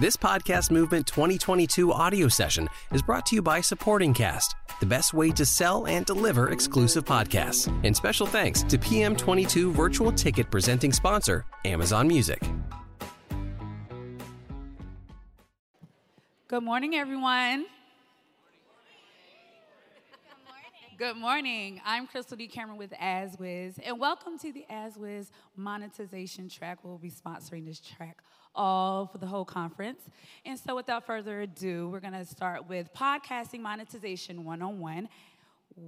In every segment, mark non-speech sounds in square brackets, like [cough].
This Podcast Movement 2022 audio session is brought to you by Supporting Cast, the best way to sell and deliver exclusive podcasts. And special thanks to PM22 virtual ticket presenting sponsor, Amazon Music. Good morning, everyone. Good morning. I'm Crystal D. Cameron with AdsWizz, and welcome to the AdsWizz monetization track. We'll be sponsoring this track all for the whole conference. And so, without further ado, we're going to start with podcasting monetization one on one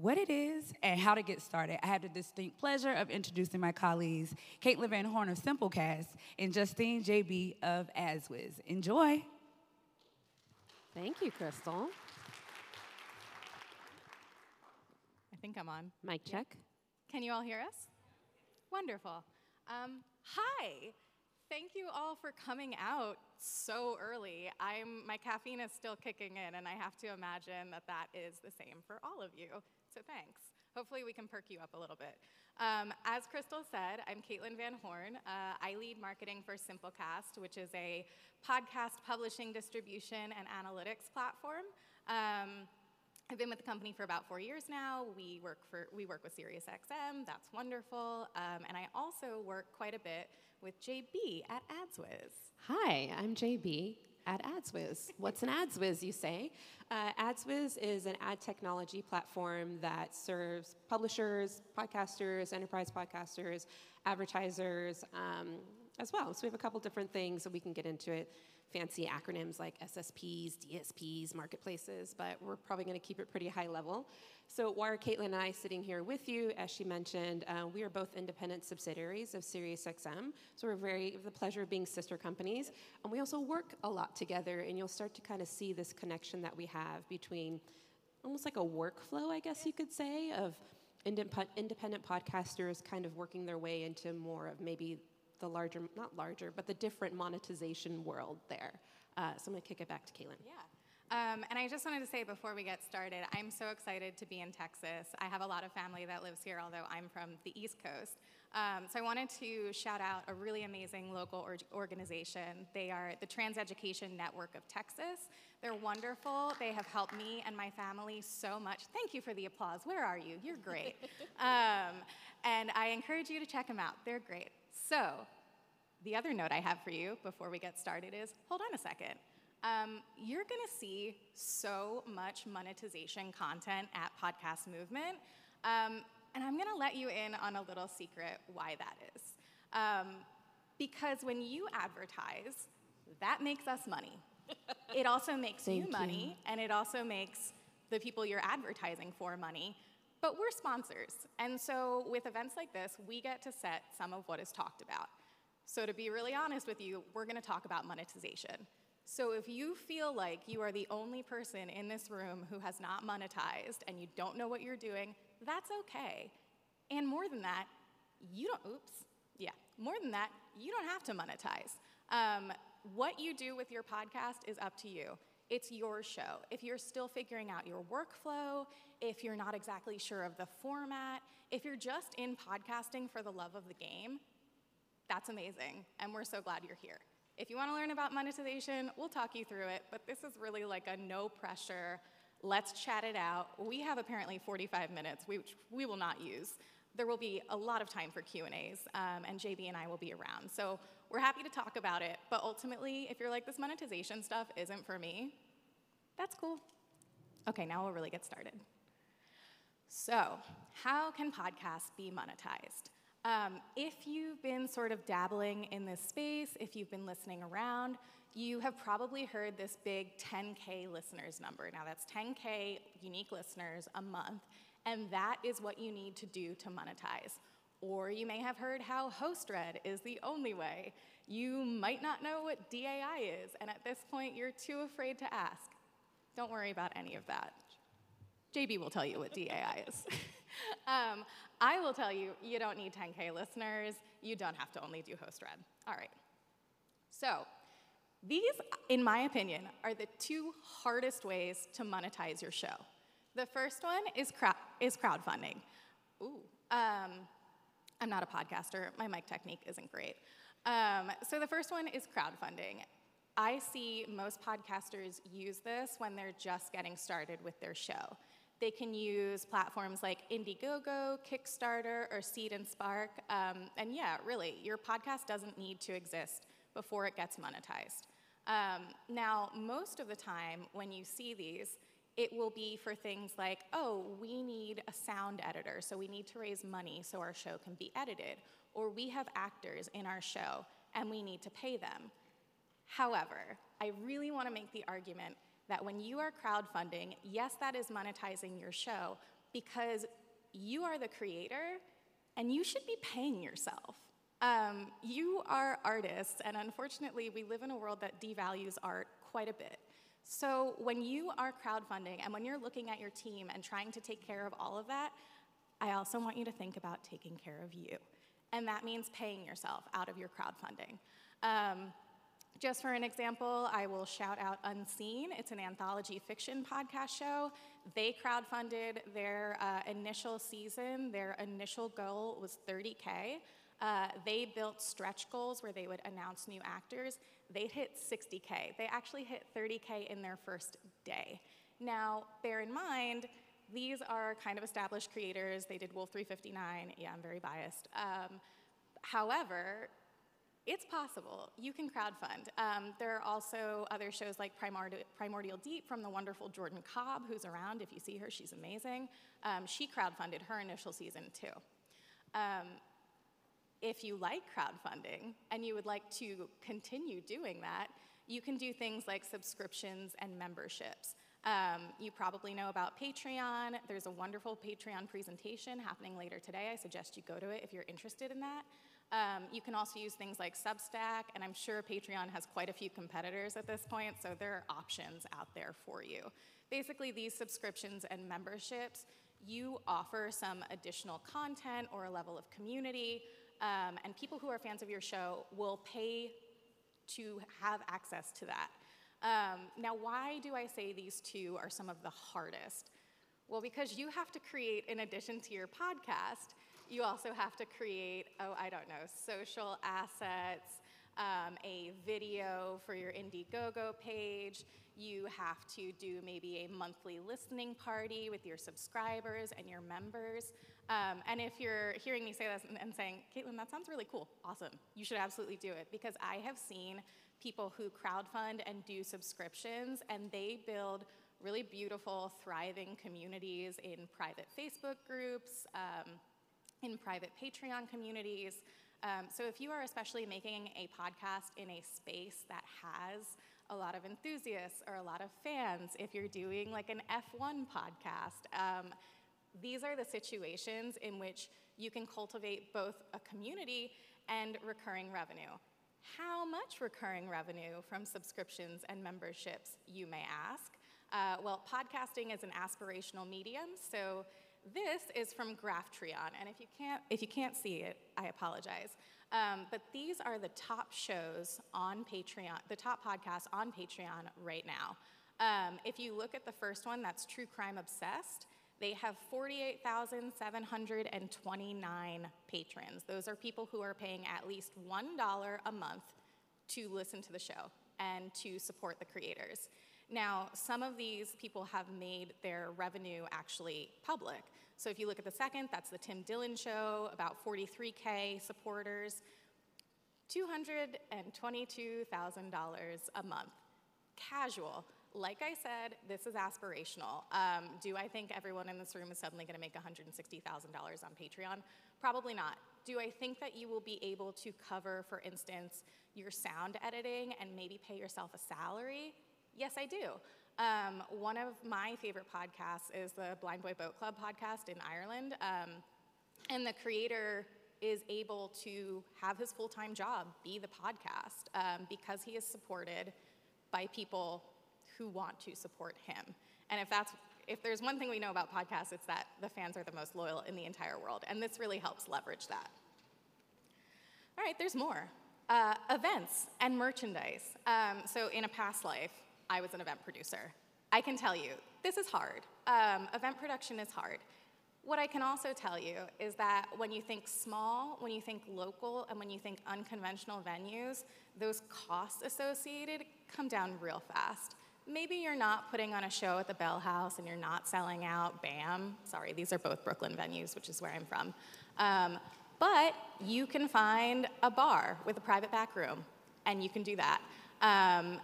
what it is and how to get started. I have the distinct pleasure of introducing my colleagues, Caitlin Van Horn of Simplecast and Justine JB of AdsWizz. Enjoy. Thank you, Crystal. I think I'm on. Mic check. Can you all hear us? Wonderful. Um, hi. Thank you all for coming out so early. I'm, my caffeine is still kicking in, and I have to imagine that that is the same for all of you. So thanks. Hopefully, we can perk you up a little bit. Um, as Crystal said, I'm Caitlin Van Horn. Uh, I lead marketing for Simplecast, which is a podcast publishing, distribution, and analytics platform. Um, I've been with the company for about four years now. We work for we work with SiriusXM. That's wonderful. Um, and I also work quite a bit with JB at AdsWizz. Hi, I'm JB at AdsWizz. [laughs] What's an AdsWizz, you say? Uh, AdsWizz is an ad technology platform that serves publishers, podcasters, enterprise podcasters, advertisers um, as well. So we have a couple different things that we can get into it fancy acronyms like SSPs, DSPs, marketplaces, but we're probably going to keep it pretty high level. So, why are Caitlin and I sitting here with you? As she mentioned, uh, we are both independent subsidiaries of SiriusXM, so we're very the pleasure of being sister companies, and we also work a lot together. And you'll start to kind of see this connection that we have between almost like a workflow, I guess you could say, of independent podcasters kind of working their way into more of maybe the larger, not larger, but the different monetization world there. Uh, so I'm going to kick it back to Caitlin. Yeah. Um, and I just wanted to say before we get started, I'm so excited to be in Texas. I have a lot of family that lives here, although I'm from the East Coast. Um, so I wanted to shout out a really amazing local or- organization. They are the Trans Education Network of Texas. They're wonderful. They have helped me and my family so much. Thank you for the applause. Where are you? You're great. [laughs] um, and I encourage you to check them out. They're great. So, the other note I have for you before we get started is hold on a second. Um, you're gonna see so much monetization content at Podcast Movement, um, and I'm gonna let you in on a little secret why that is. Um, because when you advertise, that makes us money. [laughs] it also makes you money, and it also makes the people you're advertising for money. But we're sponsors. And so with events like this, we get to set some of what is talked about. So to be really honest with you, we're gonna talk about monetization. So if you feel like you are the only person in this room who has not monetized and you don't know what you're doing, that's okay. And more than that, you don't, oops, yeah, more than that, you don't have to monetize. Um, what you do with your podcast is up to you. It's your show. If you're still figuring out your workflow, if you're not exactly sure of the format, if you're just in podcasting for the love of the game, that's amazing. And we're so glad you're here. If you want to learn about monetization, we'll talk you through it, but this is really like a no pressure, let's chat it out. We have apparently 45 minutes, which we will not use. There will be a lot of time for Q&As, um, and JB and I will be around. So we're happy to talk about it, but ultimately, if you're like, this monetization stuff isn't for me, that's cool. Okay, now we'll really get started. So, how can podcasts be monetized? Um, if you've been sort of dabbling in this space, if you've been listening around, you have probably heard this big 10K listeners number. Now, that's 10K unique listeners a month, and that is what you need to do to monetize. Or you may have heard how host read is the only way. You might not know what DAI is, and at this point, you're too afraid to ask. Don't worry about any of that. JB will tell you what DAI is. [laughs] um, I will tell you, you don't need 10K listeners. You don't have to only do host read. All right. So, these, in my opinion, are the two hardest ways to monetize your show. The first one is, crowd, is crowdfunding. Ooh, um, I'm not a podcaster. My mic technique isn't great. Um, so the first one is crowdfunding. I see most podcasters use this when they're just getting started with their show. They can use platforms like Indiegogo, Kickstarter, or Seed and Spark. Um, and yeah, really, your podcast doesn't need to exist before it gets monetized. Um, now, most of the time when you see these, it will be for things like, oh, we need a sound editor, so we need to raise money so our show can be edited. Or we have actors in our show and we need to pay them. However, I really want to make the argument that when you are crowdfunding, yes, that is monetizing your show because you are the creator and you should be paying yourself. Um, you are artists, and unfortunately, we live in a world that devalues art quite a bit. So when you are crowdfunding and when you're looking at your team and trying to take care of all of that, I also want you to think about taking care of you. And that means paying yourself out of your crowdfunding. Um, just for an example, I will shout out Unseen. It's an anthology fiction podcast show. They crowdfunded their uh, initial season. Their initial goal was 30K. Uh, they built stretch goals where they would announce new actors. They hit 60K. They actually hit 30K in their first day. Now, bear in mind, these are kind of established creators. They did Wolf 359. Yeah, I'm very biased. Um, however, it's possible. You can crowdfund. Um, there are also other shows like Primordial, Deep from the wonderful Jordan Cobb, who's around. If you see her, she's amazing. Um, she crowdfunded her initial season too. Um, if you like crowdfunding and you would like to continue doing that, you can do things like subscriptions and memberships. Um, you probably know about Patreon. There's a wonderful Patreon presentation happening later today. I suggest you go to it if you're interested in that. Um, you can also use things like Substack, and I'm sure Patreon has quite a few competitors at this point, so there are options out there for you. Basically, these subscriptions and memberships, you offer some additional content or a level of community um, and people who are fans of your show will pay to have access to that. Um, now, why do I say these two are some of the hardest? Well, because you have to create, in addition to your podcast, you also have to create, oh, I don't know, social assets, um, a video for your Indiegogo page. You have to do maybe a monthly listening party with your subscribers and your members. Um, and if you're hearing me say this and, and saying, Caitlin, that sounds really cool, awesome, you should absolutely do it because I have seen people who crowdfund and do subscriptions and they build really beautiful, thriving communities in private Facebook groups, um, in private Patreon communities. Um, so if you are especially making a podcast in a space that has a lot of enthusiasts or a lot of fans, if you're doing like an F1 podcast, um, these are the situations in which you can cultivate both a community and recurring revenue. How much recurring revenue from subscriptions and memberships, you may ask? Uh, well, podcasting is an aspirational medium, so this is from Graphtreon, and if you can't, if you can't see it, I apologize. Um, but these are the top shows on Patreon, the top podcasts on Patreon right now. Um, if you look at the first one, that's True Crime Obsessed, they have 48,729 patrons. Those are people who are paying at least $1 a month to listen to the show and to support the creators. Now, some of these people have made their revenue actually public. So if you look at the second, that's the Tim Dillon Show, about 43K supporters, $222,000 a month. Casual. Like I said, this is aspirational. Um, do I think everyone in this room is suddenly going to make $160,000 on Patreon? Probably not. Do I think that you will be able to cover, for instance, your sound editing and maybe pay yourself a salary? Yes, I do. Um, one of my favorite podcasts is the Blindboy Boatclub podcast in Ireland. Um, and the creator is able to have his full time job be the podcast um, because he is supported by people who want to support him. And if that's if there's one thing we know about podcasts, it's that the fans are the most loyal in the entire world, and this really helps leverage that. All right, there's more. Uh, events and merchandise. Um, so, in a past life, I was an event producer. I can tell you, this is hard. Um, event production is hard. What I can also tell you is that when you think small, when you think local, and when you think unconventional venues, those costs associated come down real fast. Maybe you're not putting on a show at the Bell House and you're not selling out BAM. Sorry, these are both Brooklyn venues, which is where I'm from. Um, but you can find a bar with a private back room, and you can do that. Um,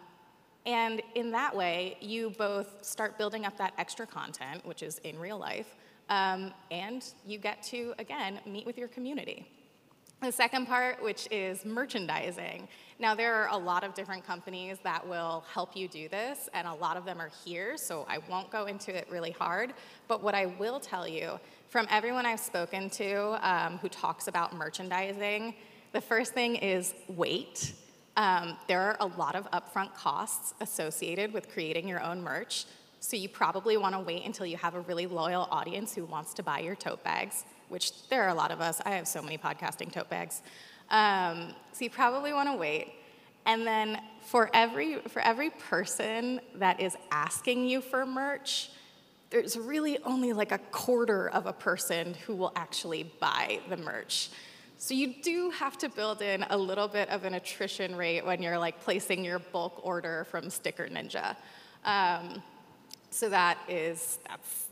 and in that way, you both start building up that extra content, which is in real life, um, and you get to, again, meet with your community. The second part, which is merchandising. Now, there are a lot of different companies that will help you do this, and a lot of them are here, so I won't go into it really hard. But what I will tell you from everyone I've spoken to um, who talks about merchandising, the first thing is wait. Um, there are a lot of upfront costs associated with creating your own merch. So you probably want to wait until you have a really loyal audience who wants to buy your tote bags, which there are a lot of us. I have so many podcasting tote bags. Um, so you probably want to wait. And then for every, for every person that is asking you for merch, there's really only like a quarter of a person who will actually buy the merch. So you do have to build in a little bit of an attrition rate when you're like placing your bulk order from Sticker Ninja. Um, so that is, that's,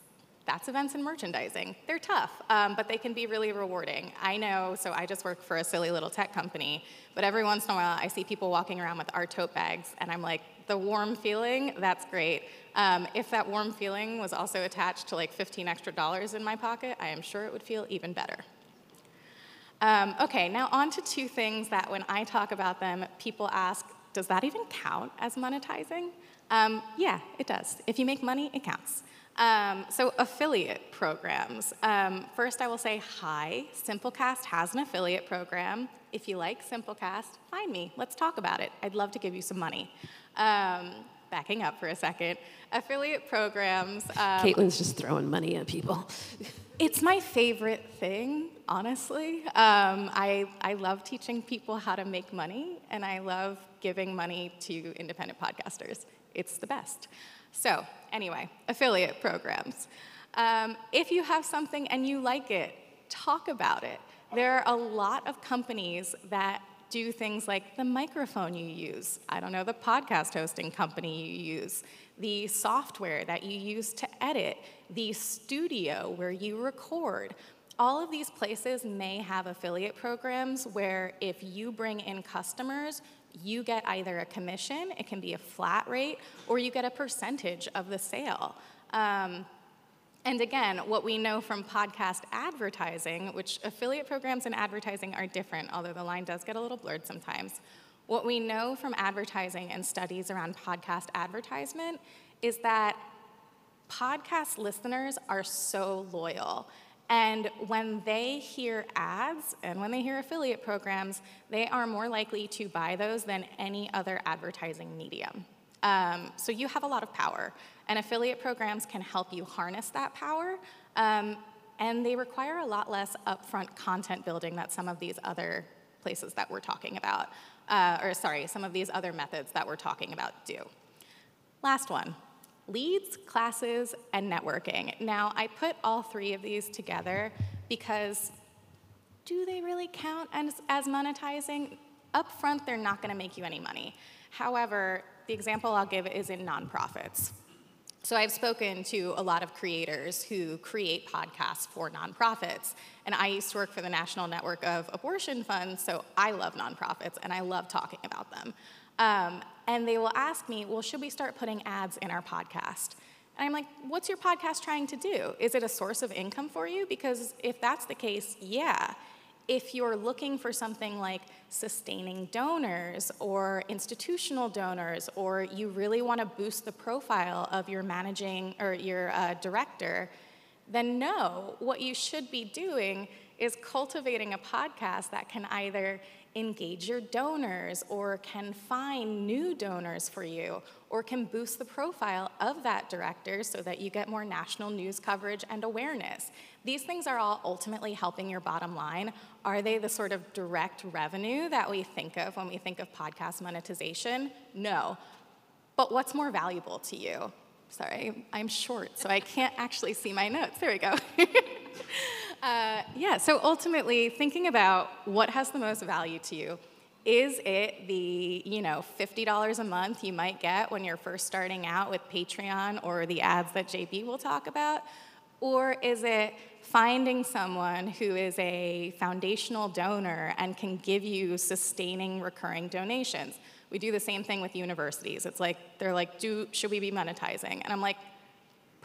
that's events and merchandising. They're tough, um, but they can be really rewarding. I know, so I just work for a silly little tech company, but every once in a while I see people walking around with our tote bags, and I'm like, the warm feeling, that's great. Um, if that warm feeling was also attached to like 15 extra dollars in my pocket, I am sure it would feel even better. Um, okay, now on to two things that when I talk about them, people ask, does that even count as monetizing? Um, yeah, it does. If you make money, it counts. Um, so affiliate programs. Um, first, I will say hi. Simplecast has an affiliate program. If you like Simplecast, find me. Let's talk about it. I'd love to give you some money. Um, backing up for a second, affiliate programs. Um, Caitlin's just throwing money at people. [laughs] it's my favorite thing, honestly. Um, I, I love teaching people how to make money, and I love giving money to independent podcasters. It's the best. So, anyway, affiliate programs. Um, if you have something and you like it, talk about it. There are a lot of companies that do things like the microphone you use, I don't know, the podcast hosting company you use, the software that you use to edit, the studio where you record. All of these places may have affiliate programs where if you bring in customers, you get either a commission, it can be a flat rate, or you get a percentage of the sale. Um, and again, what we know from podcast advertising, which affiliate programs and advertising are different, although the line does get a little blurred sometimes. What we know from advertising and studies around podcast advertisement is that podcast listeners are so loyal. And when they hear ads and when they hear affiliate programs, they are more likely to buy those than any other advertising medium. Um, so you have a lot of power. And affiliate programs can help you harness that power. Um, and they require a lot less upfront content building that some of these other places that we're talking about, uh, or sorry, some of these other methods that we're talking about do. Last one, leads, classes, and networking. Now, I put all three of these together because do they really count as, as monetizing? Upfront, they're not gonna make you any money. However, the example I'll give is in nonprofits. So I've spoken to a lot of creators who create podcasts for nonprofits. And I used to work for the National Network of Abortion Funds, so I love nonprofits and I love talking about them. Um, and they will ask me, well, should we start putting ads in our podcast? And I'm like, what's your podcast trying to do? Is it a source of income for you? Because if that's the case, yeah if you're looking for something like sustaining donors or institutional donors, or you really want to boost the profile of your managing or your uh, director, then no, what you should be doing is cultivating a podcast that can either engage your donors or can find new donors for you or can boost the profile of that director so that you get more national news coverage and awareness. These things are all ultimately helping your bottom line. Are they the sort of direct revenue that we think of when we think of podcast monetization? No. But what's more valuable to you? Sorry, I'm short, so I can't actually see my notes. There we go. [laughs] uh, yeah, so ultimately, thinking about what has the most value to you. Is it the, you know, $50 a month you might get when you're first starting out with Patreon or the ads that JB will talk about? Or is it finding someone who is a foundational donor and can give you sustaining recurring donations? We do the same thing with universities. It's like, they're like, do, should we be monetizing? And I'm like,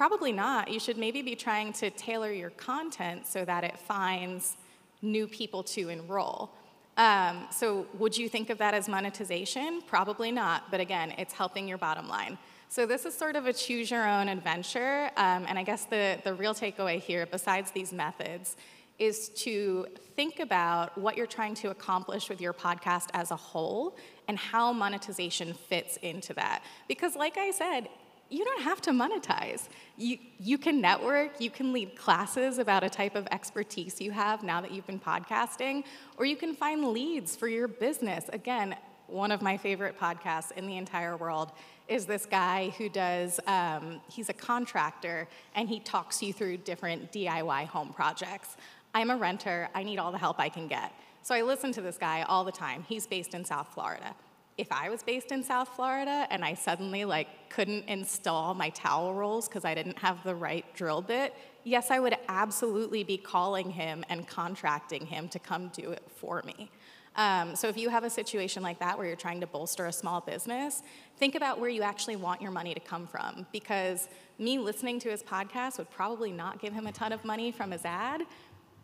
probably not. You should maybe be trying to tailor your content so that it finds new people to enroll. Um, so, would you think of that as monetization? Probably not, but again, it's helping your bottom line. So, this is sort of a choose your own adventure, um, and I guess the, the real takeaway here, besides these methods, is to think about what you're trying to accomplish with your podcast as a whole and how monetization fits into that. Because, like I said, you don't have to monetize. You, you can network, you can lead classes about a type of expertise you have now that you've been podcasting, or you can find leads for your business. Again, one of my favorite podcasts in the entire world is this guy who does, um, he's a contractor and he talks you through different DIY home projects. I'm a renter, I need all the help I can get. So I listen to this guy all the time. He's based in South Florida if I was based in South Florida and I suddenly like couldn't install my towel rolls because I didn't have the right drill bit, yes, I would absolutely be calling him and contracting him to come do it for me. Um, so if you have a situation like that where you're trying to bolster a small business, think about where you actually want your money to come from because me listening to his podcast would probably not give him a ton of money from his ad,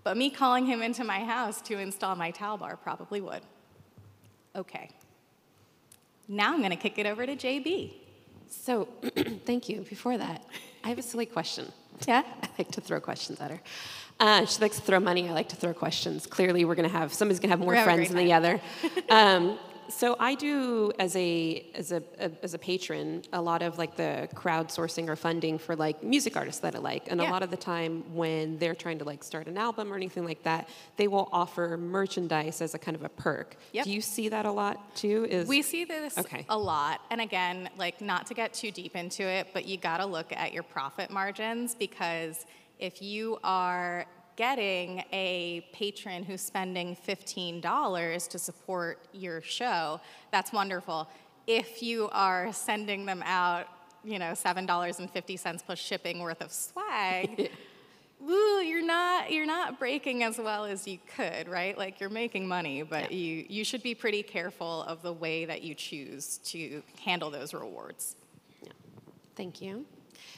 but me calling him into my house to install my towel bar probably would. Okay. Now I'm going to kick it over to JB. So, [clears throat] thank you. Before that, I have a silly question. [laughs] Yeah? [laughs] I like to throw questions at her. Uh, she likes to throw money. I like to throw questions. Clearly, we're going to have somebody's going to have more friends than the other. [laughs] Um, so I do as a as a, a, as a patron a lot of like the crowdsourcing or funding for like music artists that I like, and Yeah. a lot of the time when they're trying to like start an album or anything like that, they will offer merchandise as a kind of a perk. Yep. Do you see that a lot too? Is We see this Okay. a lot. And again, like not to get too deep into it, but you got to look at your profit margins because if you are getting a patron who's spending $15 to support your show, that's wonderful. If you are sending them out, you know, $7.50 plus shipping worth of swag, [laughs] Ooh, you're not you're not breaking as well as you could, right? Like you're making money, but you you should be pretty careful of the way that you choose to handle those rewards. Thank you.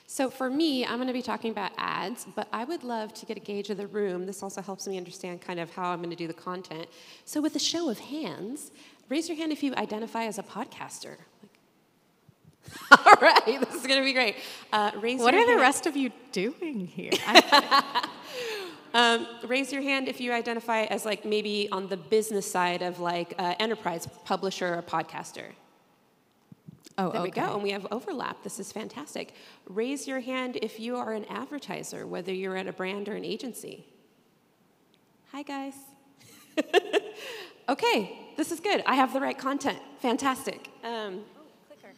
So for me, I'm going to be talking about ads, but I would love to get a gauge of the room. This also helps me understand kind of how I'm going to do the content. So with a show of hands, raise your hand if you identify as a podcaster. Like- [laughs] All right, this is going to be great. Uh, raise What are the rest of you doing here? [laughs] Um, raise your hand if you identify as like maybe on the business side of like uh, enterprise publisher or podcaster. Oh, There we go, and we have overlap. This is fantastic. Raise your hand if you are an advertiser, whether you're at a brand or an agency. Hi, guys. [laughs] okay, this is good. I have the right content. Fantastic. Um,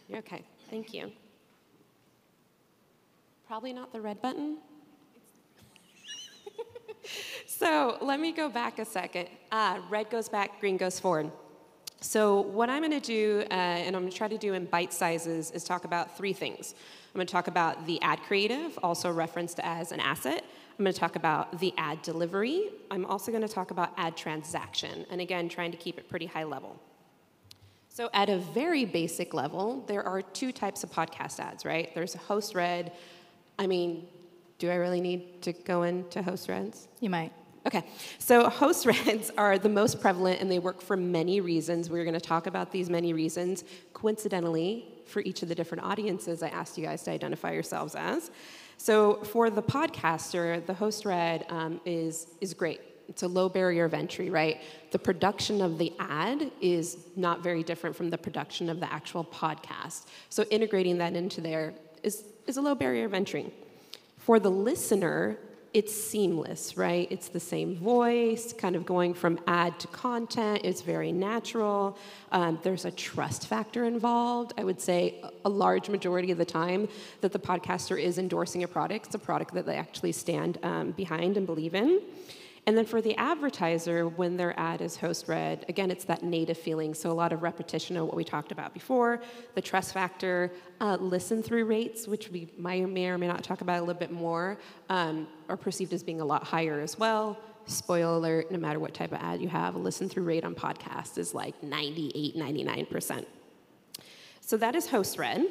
you're okay, thank you. Probably not the red button. [laughs] so let me go back a second. Ah, red goes back, green goes forward. So, what I'm going to do, uh, and I'm going to try to do in bite sizes, is talk about three things. I'm going to talk about the ad creative, also referenced as an asset. I'm going to talk about the ad delivery. I'm also going to talk about ad transaction, and again, trying to keep it pretty high level. So, at a very basic level, there are two types of podcast ads, right? There's host read. I mean, do I really need to go into host reads? You might. Okay, so host [laughs] reads are the most prevalent and they work for many reasons. We're going to talk about these many reasons. Coincidentally, for each of the different audiences, I asked you guys to identify yourselves as. So for the podcaster, the host read um, is, is great. It's a low barrier of entry, right? The production of the ad is not very different from the production of the actual podcast. So integrating that into there is, is a low barrier of entry. For the listener, it's seamless, right? It's the same voice, kind of going from ad to content. It's very natural. Um, there's a trust factor involved. I would say a large majority of the time that the podcaster is endorsing a product, it's a product that they actually stand um, behind and believe in. And then for the advertiser, when their ad is host read, again, it's that native feeling. So a lot of repetition of what we talked about before, the trust factor, uh, listen through rates, which we may or may not talk about a little bit more, um, are perceived as being a lot higher as well. Spoiler alert, no matter what type of ad you have, a listen through rate on podcast is like 98, 99%. So that is host read.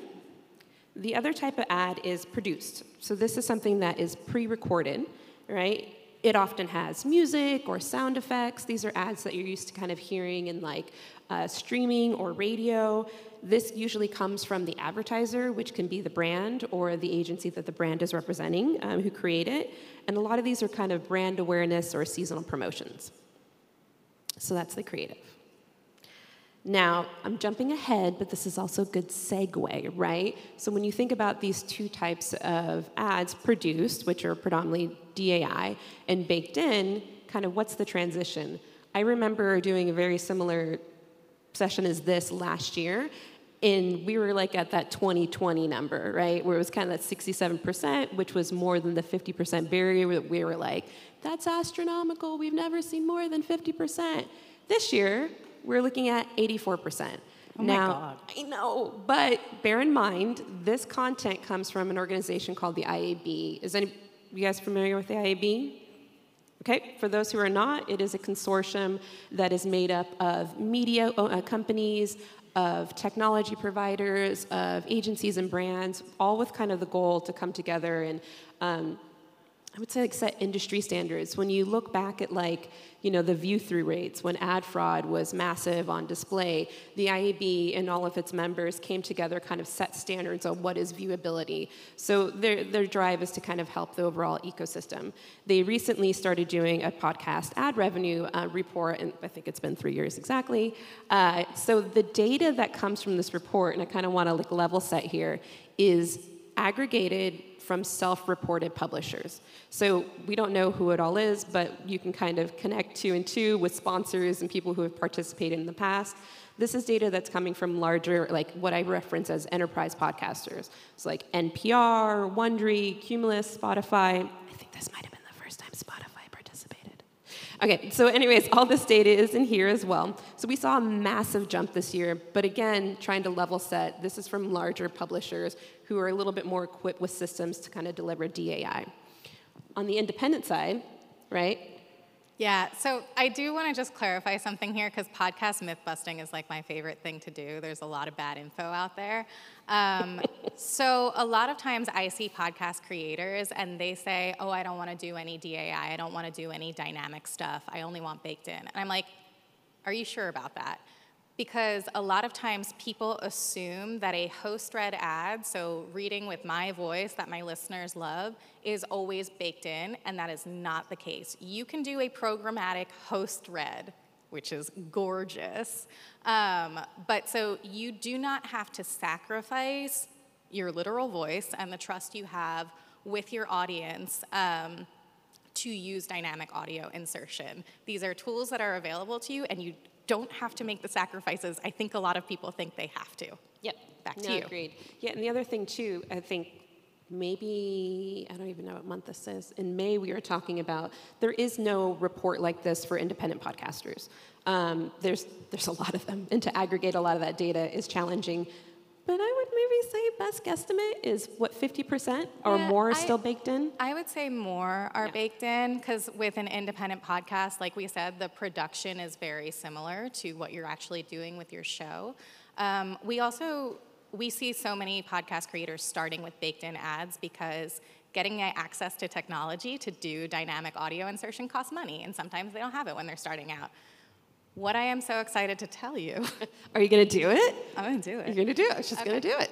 The other type of ad is produced. So this is something that is pre recorded, right? It often has music or sound effects. These are ads that you're used to kind of hearing in like uh, streaming or radio. This usually comes from the advertiser, which can be the brand or the agency that the brand is representing um, who create it. And a lot of these are kind of brand awareness or seasonal promotions. So that's the creative. Now, I'm jumping ahead, but this is also a good segue, right? So when you think about these two types of ads produced, which are predominantly DAI, and baked in, kind of what's the transition? I remember doing a very similar session as this last year, and we were like at that 2020 number, right? Where it was kind of that 67%, which was more than the 50% barrier that we were like, that's astronomical. We've never seen more than 50%. This year, we're looking at 84%. Oh now, I know, but bear in mind, this content comes from an organization called the IAB. Is any of you guys familiar with the IAB? Okay, for those who are not, it is a consortium that is made up of media uh, companies, of technology providers, of agencies and brands, all with kind of the goal to come together and um, I would say like set industry standards. When you look back at like, you know, the view through rates, when ad fraud was massive on display, the IAB and all of its members came together, kind of set standards on what is viewability. So their, their drive is to kind of help the overall ecosystem. They recently started doing a podcast ad revenue uh, report, and I think it's been three years exactly. Uh, so the data that comes from this report, and I kind of want to like level set here, is aggregated from self reported publishers. So we don't know who it all is, but you can kind of connect two and two with sponsors and people who have participated in the past. This is data that's coming from larger, like what I reference as enterprise podcasters. It's like NPR, Wondery, Cumulus, Spotify. I think this might have been the first time Spotify participated. Okay, so anyways, all this data is in here as well. So we saw a massive jump this year, but again, trying to level set, this is from larger publishers who are a little bit more equipped with systems to kind of deliver DAI. On the independent side, right? Yeah, so I do want to just clarify something here because podcast myth busting is like my favorite thing to do. There's a lot of bad info out there. Um, so a lot of times I see podcast creators and they say, oh, I don't want to do any DAI, I don't want to do any dynamic stuff, I only want baked in. And I'm like, are you sure about that? because a lot of times people assume that a host read ad, so reading with my voice that my listeners love, is always baked in, and that is not the case. You can do a programmatic host read, which is gorgeous, um, but so you do not have to sacrifice your literal voice and the trust you have with your audience. Um, to use dynamic audio insertion. These are tools that are available to you, and you don't have to make the sacrifices I think a lot of people think they have to. Yep. Back no, to you. Agreed. Yeah, and the other thing too, I think maybe I don't even know what month this is. In May, we were talking about there is no report like this for independent podcasters. Um, there's there's a lot of them, and to aggregate a lot of that data is challenging. But I would maybe say best guesstimate is what 50% or Yeah, more I- still baked in. I would say more are Yeah. baked in because with an independent podcast, like we said, the production is very similar to what you're actually doing with your show. Um, we also we see so many podcast creators starting with baked in ads because getting access to technology to do dynamic audio insertion costs money, and sometimes they don't have it when they're starting out. What I am so excited to tell you, [laughs] Are you going to do it? I'm gonna do it. You're going to do it. She's going to do it.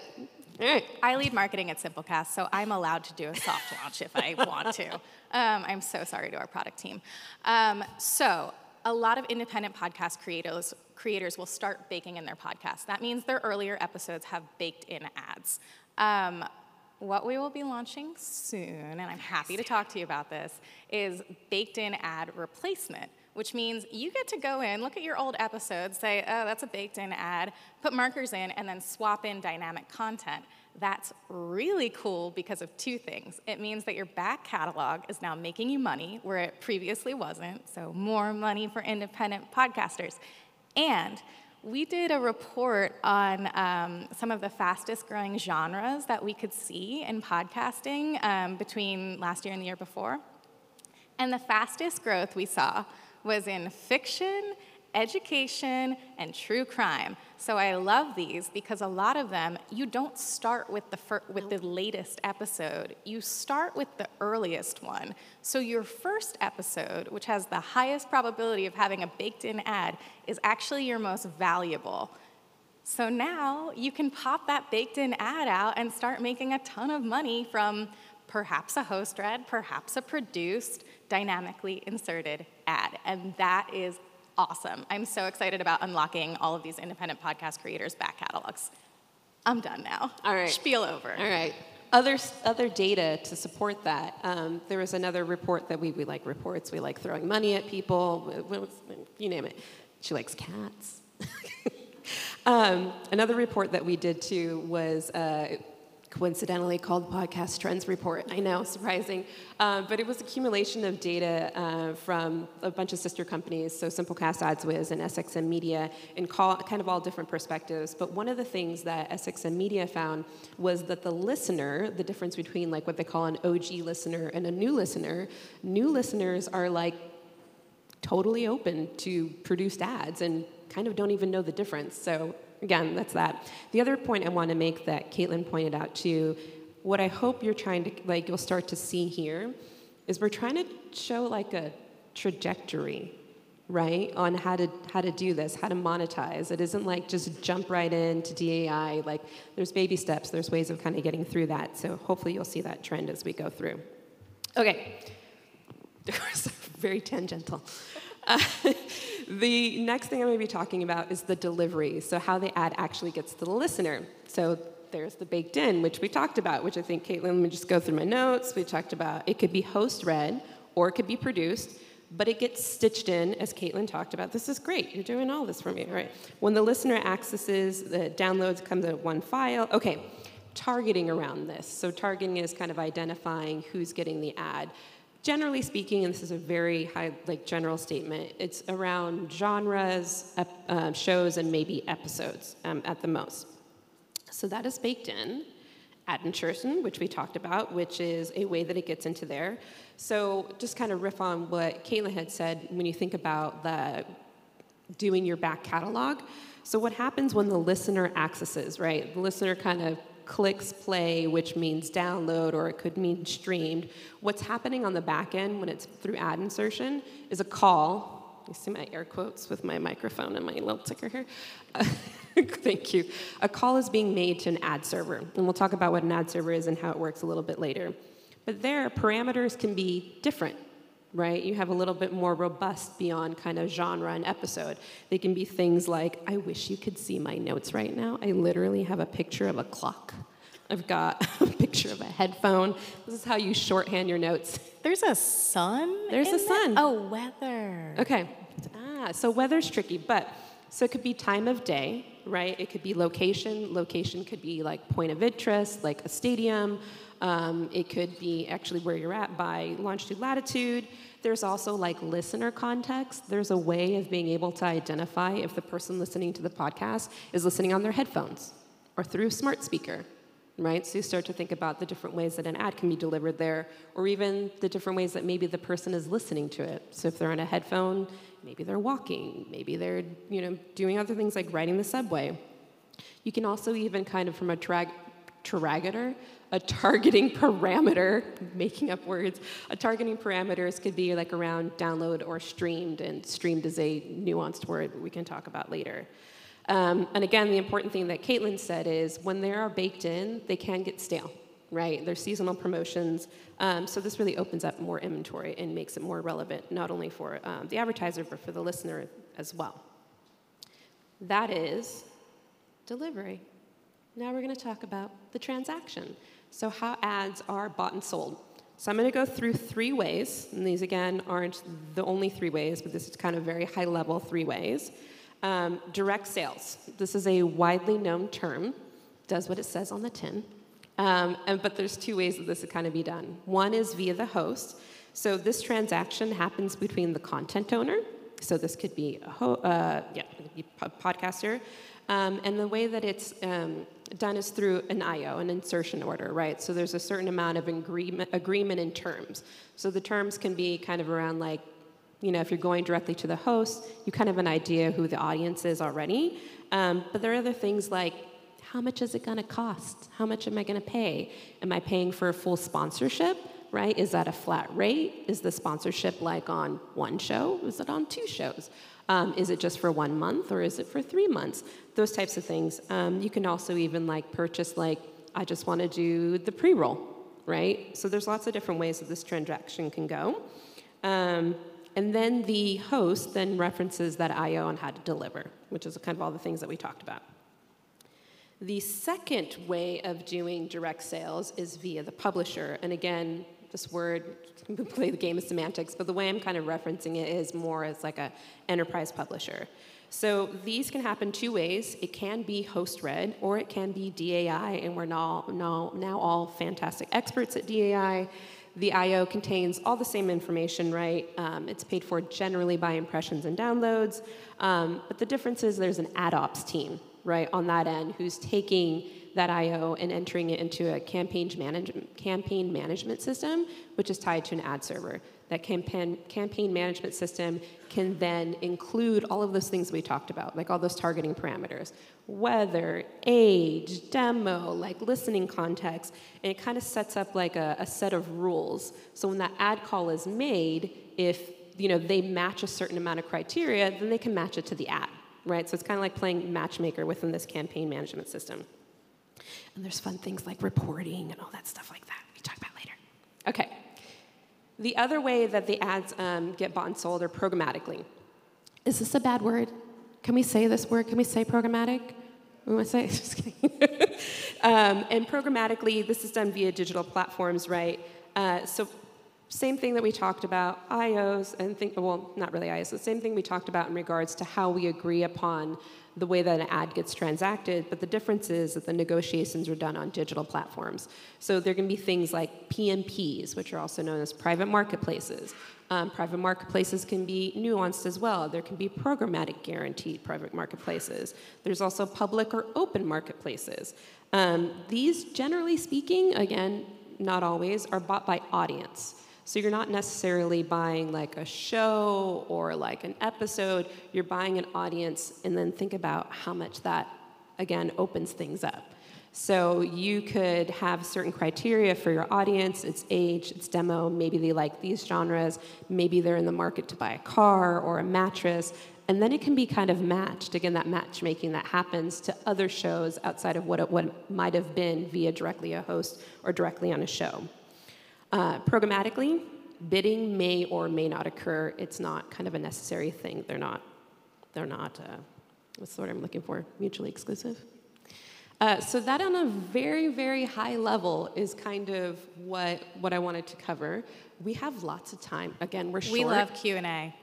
All right. I lead marketing at Simplecast, so I'm allowed to do a soft launch if I want to. [laughs] Um, I'm so sorry to our product team. Um, so, a lot of independent podcast creators creators will start baking in their podcast. That means their earlier episodes have baked in ads. Um, what we will be launching soon, and I'm happy to talk to you about this, is baked in ad replacement, which means you get to go in, look at your old episodes, say, oh, that's a baked in ad, put markers in, and then swap in dynamic content. That's really cool because of two things. It means that your back catalog is now making you money where it previously wasn't, so more money for independent podcasters. And we did a report on um, some of the fastest growing genres that we could see in podcasting um, between last year and the year before. And the fastest growth we saw was in fiction education, and true crime. So I love these because a lot of them, you don't start with the, fir- with the latest episode. You start with the earliest one. So your first episode, which has the highest probability of having a baked in ad, is actually your most valuable. So now you can pop that baked in ad out and start making a ton of money from perhaps a host read, perhaps a produced, dynamically inserted ad. And that is awesome. I'm so excited about unlocking all of these independent podcast creators' back catalogs. I'm done now. All right. Spiel over. All right. Other, other data to support that. Um, there was another report that we, we like reports. We like throwing money at people. You name it. She likes cats. [laughs] um, another report that we did too was uh, coincidentally called Podcast Trends Report. I know, surprising. Uh, but it was accumulation of data uh, from a bunch of sister companies, so Simplecast AdsWizz and SXM Media, and call, kind of all different perspectives. But one of the things that SXM Media found was that the listener, the difference between like what they call an OG listener and a new listener, new listeners are like totally open to produced ads and kind of don't even know the difference. So again, that's that. The other point I want to make that Caitlin pointed out too, what I hope you're trying to, like, you'll start to see here is we're trying to show like a trajectory right on how to how to do this how to monetize. It isn't like just jump right into dai like there's baby steps there's ways of kind of getting through that. So hopefully you'll see that trend as we go through. Okay. [laughs] Very tangential [laughs] the next thing I'm going to be talking about is the delivery, so how the ad actually gets to the listener. So there's the baked in, which we talked about, which I think, Caitlin, let me just go through my notes. We talked about it could be host read or it could be produced, but it gets stitched in, as Caitlin talked about. This is great. You're doing all this for me, right? When the listener accesses, the downloads comes in one file. Okay, targeting around this. So targeting is kind of identifying who's getting the ad generally speaking, and this is a very high, like general statement, it's around genres, uh, shows, and maybe episodes um, at the most. So that is baked in. Ad insertion, which we talked about, which is a way that it gets into there. So just kind of riff on what Caitlin had said when you think about the doing your back catalog. So what happens when the listener accesses, right? The listener kind of clicks play, which means download, or it could mean streamed. What's happening on the back end when it's through ad insertion is a call. You see my air quotes with my microphone and my little ticker here. [laughs] thank you. A call is being made to an ad server, and we'll talk about what an ad server is and how it works a little bit later. But there, parameters can be different right? You have a little bit more robust beyond kind of genre and episode. They can be things like, I wish you could see my notes right now. I literally have a picture of a clock. I've got [laughs] a picture of a headphone. This is how you shorthand your notes. There's a sun? There's a sun. Oh, weather. Okay. Ah, so weather's tricky, but so it could be time of day, right? It could be location. Location could be like point of interest, like a stadium. Um, it could be actually where you're at by longitude, latitude. There's also like listener context. There's a way of being able to identify if the person listening to the podcast is listening on their headphones or through a smart speaker, right? So you start to think about the different ways that an ad can be delivered there, or even the different ways that maybe the person is listening to it. So if they're on a headphone, maybe they're walking, maybe they're you know doing other things like riding the subway. You can also even kind of from a drag targeter, a targeting [laughs] parameter, making up words, a targeting parameters could be like around download or streamed, and streamed is a nuanced word we can talk about later. Um, and again, the important thing that Caitlin said is when they are baked in, they can get stale, right? They're seasonal promotions. Um, so this really opens up more inventory and makes it more relevant, not only for um, the advertiser, but for the listener as well. That is delivery. Now we're going to talk about the transaction. So, how ads are bought and sold. So, I'm going to go through three ways, and these again aren't the only three ways, but this is kind of very high level three ways. Um, direct sales. This is a widely known term, does what it says on the tin. Um, and, but there's two ways that this could kind of be done. One is via the host. So this transaction happens between the content owner. So this could be a ho- uh, yeah, be a podcaster. Um, and the way that it's um, done is through an IO, an insertion order, right? So there's a certain amount of agreement, agreement in terms. So the terms can be kind of around like, you know, if you're going directly to the host, you kind of have an idea who the audience is already. Um, but there are other things like how much is it going to cost? How much am I going to pay? Am I paying for a full sponsorship? Right? Is that a flat rate? Is the sponsorship like on one show? Is it on two shows? Um, is it just for one month or is it for three months? Those types of things. Um, you can also even like purchase like I just want to do the pre-roll, right? So there's lots of different ways that this transaction can go. Um, and then the host then references that IO on how to deliver, which is kind of all the things that we talked about. The second way of doing direct sales is via the publisher. And again, this word, can [laughs] play the game of semantics, but the way I'm kind of referencing it is more as like a enterprise publisher. So these can happen two ways. It can be host-read or it can be DAI, and we're now, now, now all fantastic experts at DAI. The IO contains all the same information, right? Um, it's paid for generally by impressions and downloads, um, but the difference is there's an ad ops team right, on that end who's taking that IO and entering it into a campaign, manage- campaign management system, which is tied to an ad server. That campaign, campaign management system can then include all of those things we talked about, like all those targeting parameters weather, age, demo, like listening context, and it kind of sets up like a, a set of rules. So when that ad call is made, if you know they match a certain amount of criteria, then they can match it to the ad right? So it's kind of like playing matchmaker within this campaign management system. And there's fun things like reporting and all that stuff like that we talk about later. Okay. The other way that the ads um, get bought and sold are programmatically. Is this a bad word? Can we say this word? Can we say programmatic? We want to say, [laughs] just kidding. [laughs] um, and programmatically, this is done via digital platforms, right? Uh, so same thing that we talked about, IOs, and think, well, not really IOs, the same thing we talked about in regards to how we agree upon the way that an ad gets transacted, but the difference is that the negotiations are done on digital platforms. So there can be things like PMPs, which are also known as private marketplaces. Um, private marketplaces can be nuanced as well. There can be programmatic guaranteed private marketplaces. There's also public or open marketplaces. Um, these, generally speaking, again, not always, are bought by audience. So you're not necessarily buying like a show or like an episode, you're buying an audience and then think about how much that, again, opens things up. So you could have certain criteria for your audience, its age, its demo, maybe they like these genres, maybe they're in the market to buy a car or a mattress, and then it can be kind of matched, again, that matchmaking that happens to other shows outside of what it, what might have been via directly a host or directly on a show. Uh, programmatically, bidding may or may not occur. It's not kind of a necessary thing. They're not, they're not, uh, what's the word I'm looking for? Mutually exclusive. Uh, so that on a very, very high level is kind of what, what I wanted to cover. We have lots of time. Again, we're short. We love Q&A.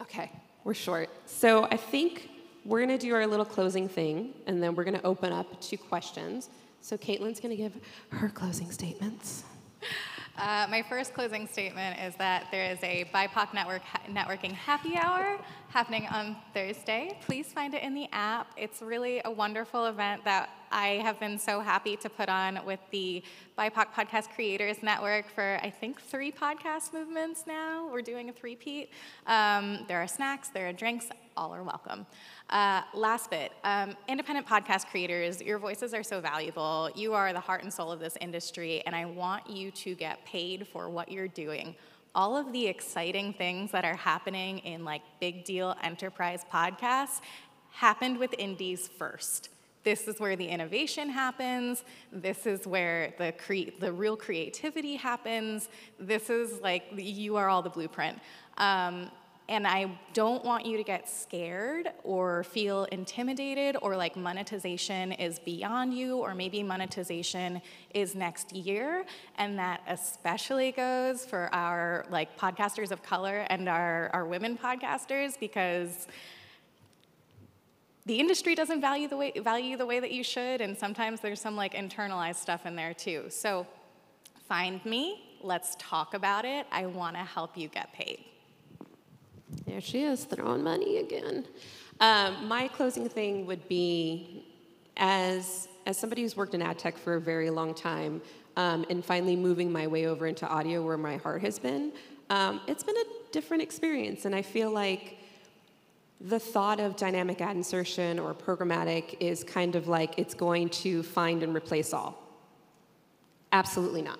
Okay, we're short. So I think we're going to do our little closing thing, and then we're going to open up to questions. So Caitlin's going to give her closing statements. [laughs] Uh, my first closing statement is that there is a BIPOC network networking happy hour happening on Thursday. Please find it in the app. It's really a wonderful event that I have been so happy to put on with the BIPOC Podcast Creators Network for, I think, three podcast movements now. We're doing a three-peat. Um, there are snacks, there are drinks, all are welcome. Uh, last bit um, independent podcast creators, your voices are so valuable. You are the heart and soul of this industry, and I want you to get paid for what you're doing. All of the exciting things that are happening in like big deal enterprise podcasts happened with indies first. This is where the innovation happens. This is where the, cre- the real creativity happens. This is like, you are all the blueprint. Um, and I don't want you to get scared or feel intimidated or like monetization is beyond you or maybe monetization is next year. And that especially goes for our like podcasters of color and our, our women podcasters because the industry doesn't value the way value the way that you should and sometimes there's some like internalized stuff in there too. So find me, let's talk about it. I want to help you get paid. There she is, throwing money again. Um, my closing thing would be as, as somebody who's worked in ad tech for a very long time um, and finally moving my way over into audio where my heart has been, um, it's been a different experience. And I feel like the thought of dynamic ad insertion or programmatic is kind of like it's going to find and replace all. Absolutely not.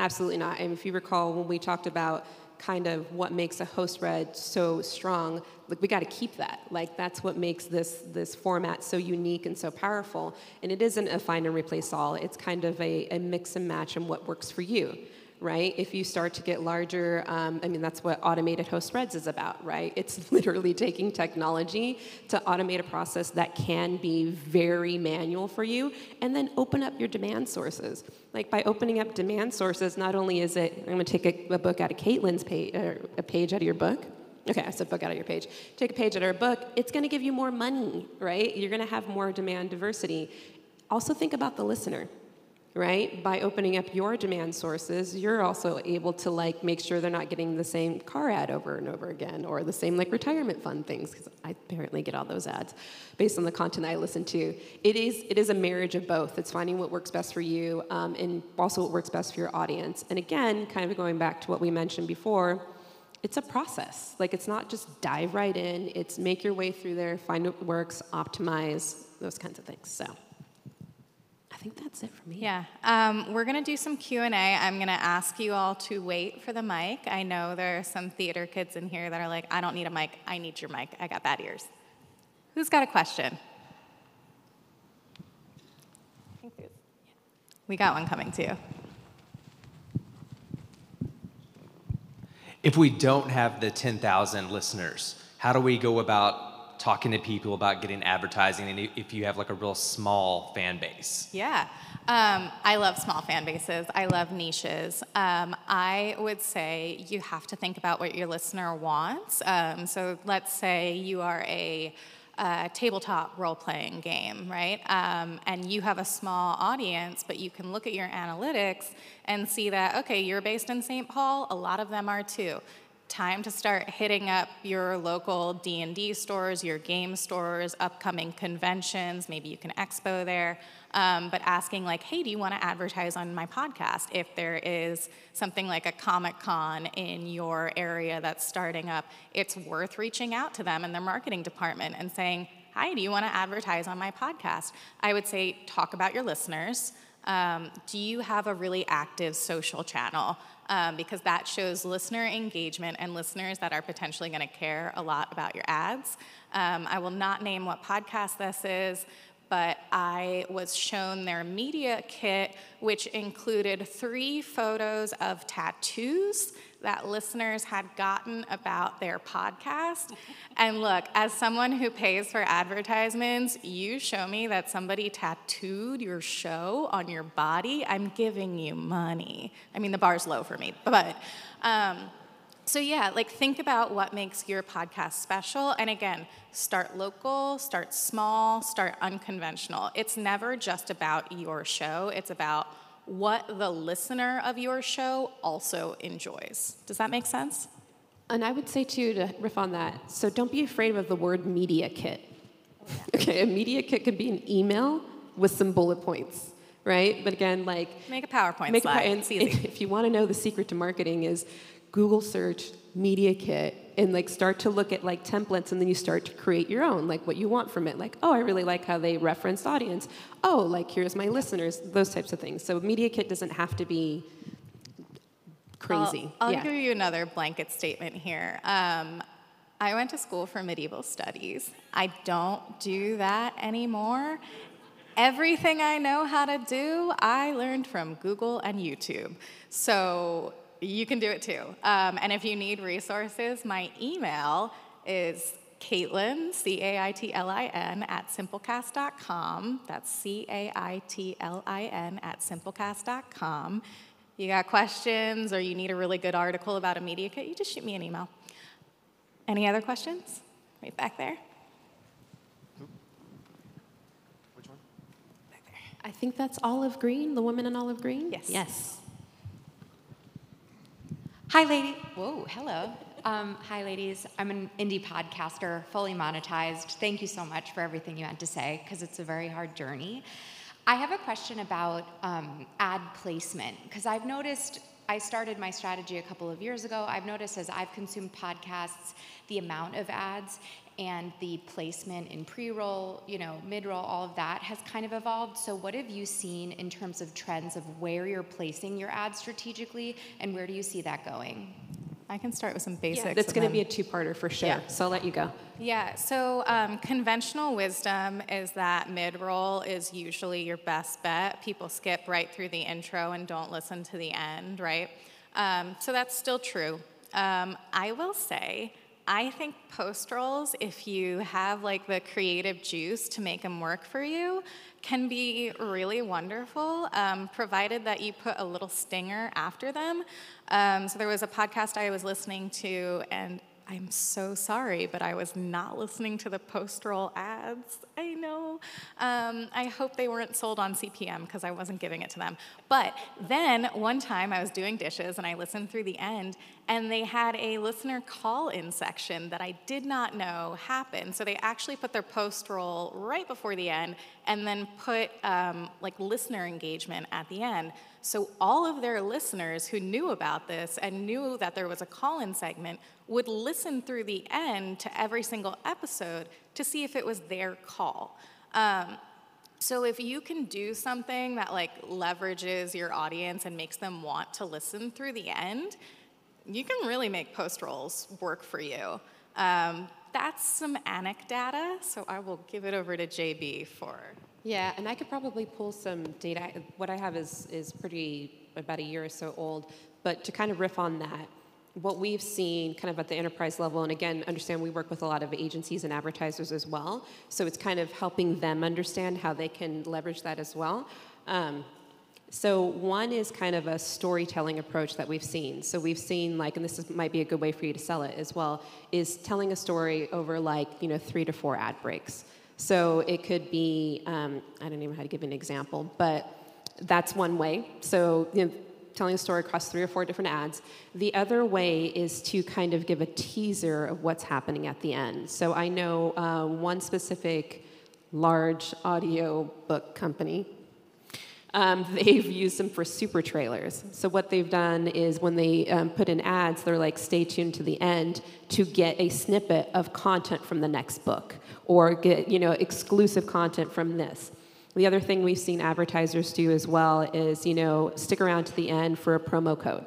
Absolutely not. And if you recall when we talked about kind of what makes a host read so strong like we got to keep that. Like that's what makes this this format so unique and so powerful. And it isn't a find and replace all. It's kind of a, a mix and match and what works for you right? If you start to get larger, um, I mean, that's what automated host reads is about, right? [laughs] It's literally taking technology to automate a process that can be very manual for you and then open up your demand sources. Like by opening up demand sources, not only is it, I'm gonna take a, a book out of Caitlin's page, or a page out of your book, Okay, I said book out of your page. Take a page out of our book. It's to give you more money, right? You're to have more demand diversity. Also, think about the listener right? By opening up your demand sources, you're also able to like make sure they're not getting the same car ad over and over again, or the same like retirement fund things, because I apparently get all those ads based on the content I listen to. It is it is a marriage of both. It's finding what works best for you, um, and also what works best for your audience. And again, kind of going back to what we mentioned before. It's a process. Like, it's not just dive right in, it's make your way through there, find what works, optimize, those kinds of things. So think that's it for me. Yeah, um, we're gonna do some Q and A. I'm gonna ask you all to wait for the mic. I know there are some theater kids in here that are like, I don't need a mic. I need your mic. I got bad ears. Who's got a question? We got one coming too. If we don't have the 10,000 listeners, how do we go about talking to people about getting advertising and if you have like a real small fan base? Yeah. Um, I love small fan bases. I love niches. Um, I would say you have to think about what your listener wants. Um, so let's say you are a uh, tabletop role playing game, right? Um, and you have a small audience, but you can look at your analytics and see that, okay, you're based in St. Paul, a lot of them are too time to start hitting up your local d&d stores your game stores upcoming conventions. Maybe you can expo there. Um, but asking like hey do you want to advertise on my podcast? If there is something like a comic con in your area that's starting up it's worth reaching out to them in their marketing department and saying hi do you want to advertise on my podcast? I would say talk about your listeners. Um, do you have a really active social channel um, because that shows listener engagement and listeners that are potentially going to care a lot about your ads. Um, I will not name what podcast this is, but I was shown their media kit, which included three photos of tattoos that listeners had gotten about their podcast. And look, as someone who pays for advertisements, you show me that somebody tattooed your show on your body, I'm giving you money. I mean, the bar's low for me, but. Um, so, yeah, like think about what makes your podcast special. And again, start local, start small, start unconventional. It's never just about your show, it's about what the listener of your show also enjoys. Does that make sense? And I would say, too, to riff on that, so don't be afraid of the word media kit. Okay, a media kit could be an email with some bullet points, right? But again, like make a PowerPoint make slide. A, and if you want to know the secret to marketing is Google search media kit and like start to look at like templates and then you start to create your own like what you want from it. Like oh i really like how they referenced audience. Oh like here's my listeners those types of things. So media kit doesn't have to be crazy. I'll, I'll yeah. give you another blanket statement here. Um, i went to school for medieval studies. I don't do that anymore. Everything i know how to do i learned from google and youtube. So you can do it too. Um, and if you need resources, my email is Caitlin, C A I T L I N, at simplecast.com. That's C A I T L I N at simplecast.com. You got questions or you need a really good article about a media kit, you just shoot me an email. Any other questions? Right back there. Which one? I think that's Olive Green, the woman in Olive Green? Yes. Yes. Hi, lady. Whoa, hello. Um, hi, ladies. I'm an indie podcaster, fully monetized. Thank you so much for everything you had to say, because it's a very hard journey. I have a question about um, ad placement, because I've noticed. I started my strategy a couple of years ago. I've noticed as I've consumed podcasts, the amount of ads and the placement in pre-roll, you know, mid-roll, all of that has kind of evolved. So what have you seen in terms of trends of where you're placing your ads strategically and where do you see that going? I can start with some basics. That's going to be a two parter for sure. Yeah. So I'll let you go. Yeah, so um, conventional wisdom is that mid roll is usually your best bet. People skip right through the intro and don't listen to the end, right? Um, so that's still true. Um, I will say, I think post rolls, if you have like the creative juice to make them work for you, can be really wonderful, um, provided that you put a little stinger after them. Um, so there was a podcast I was listening to, and I'm so sorry, but I was not listening to the post roll ads. I know. Um, I hope they weren't sold on CPM because I wasn't giving it to them. But then one time I was doing dishes and I listened through the end, and they had a listener call in section that I did not know happened. So they actually put their post roll right before the end and then put um, like listener engagement at the end. So all of their listeners who knew about this and knew that there was a call-in segment would listen through the end to every single episode to see if it was their call. Um, so if you can do something that like leverages your audience and makes them want to listen through the end, you can really make post rolls work for you. Um, that's some anecdata, so I will give it over to JB for Yeah, and I could probably pull some data. What I have is is pretty about a year or so old, but to kind of riff on that, what we've seen kind of at the enterprise level, and again, understand we work with a lot of agencies and advertisers as well, so it's kind of helping them understand how they can leverage that as well. Um, so one is kind of a storytelling approach that we've seen. So we've seen like, and this is, might be a good way for you to sell it as well, is telling a story over like you know three to four ad breaks. So it could be, um, I don't even know how to give an example, but that's one way. So you know, telling a story across three or four different ads. The other way is to kind of give a teaser of what's happening at the end. So I know uh, one specific large audio book company um, [laughs] they've used them for super trailers. So what they've done is when they um, put in ads, they're like, stay tuned to the end to get a snippet of content from the next book or get you know exclusive content from this. The other thing we've seen advertisers do as well is you know stick around to the end for a promo code.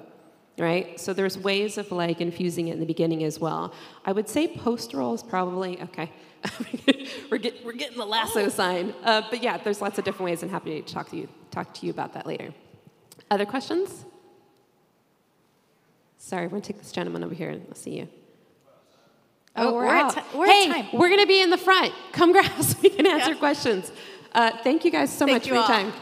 Right? So there's ways of like infusing it in the beginning as well. I would say post roll is probably okay. [laughs] we're, get, we're getting the lasso sign. Uh, but yeah, there's lots of different ways, and happy to talk to you talk to you about that later. Other questions? Sorry, we're gonna take this gentleman over here and I'll see you. Oh, we're at ti- we're at hey, time. we're gonna be in the front. Come grab us. [laughs] We can answer questions. Uh, thank you guys so Thank much for your all. time.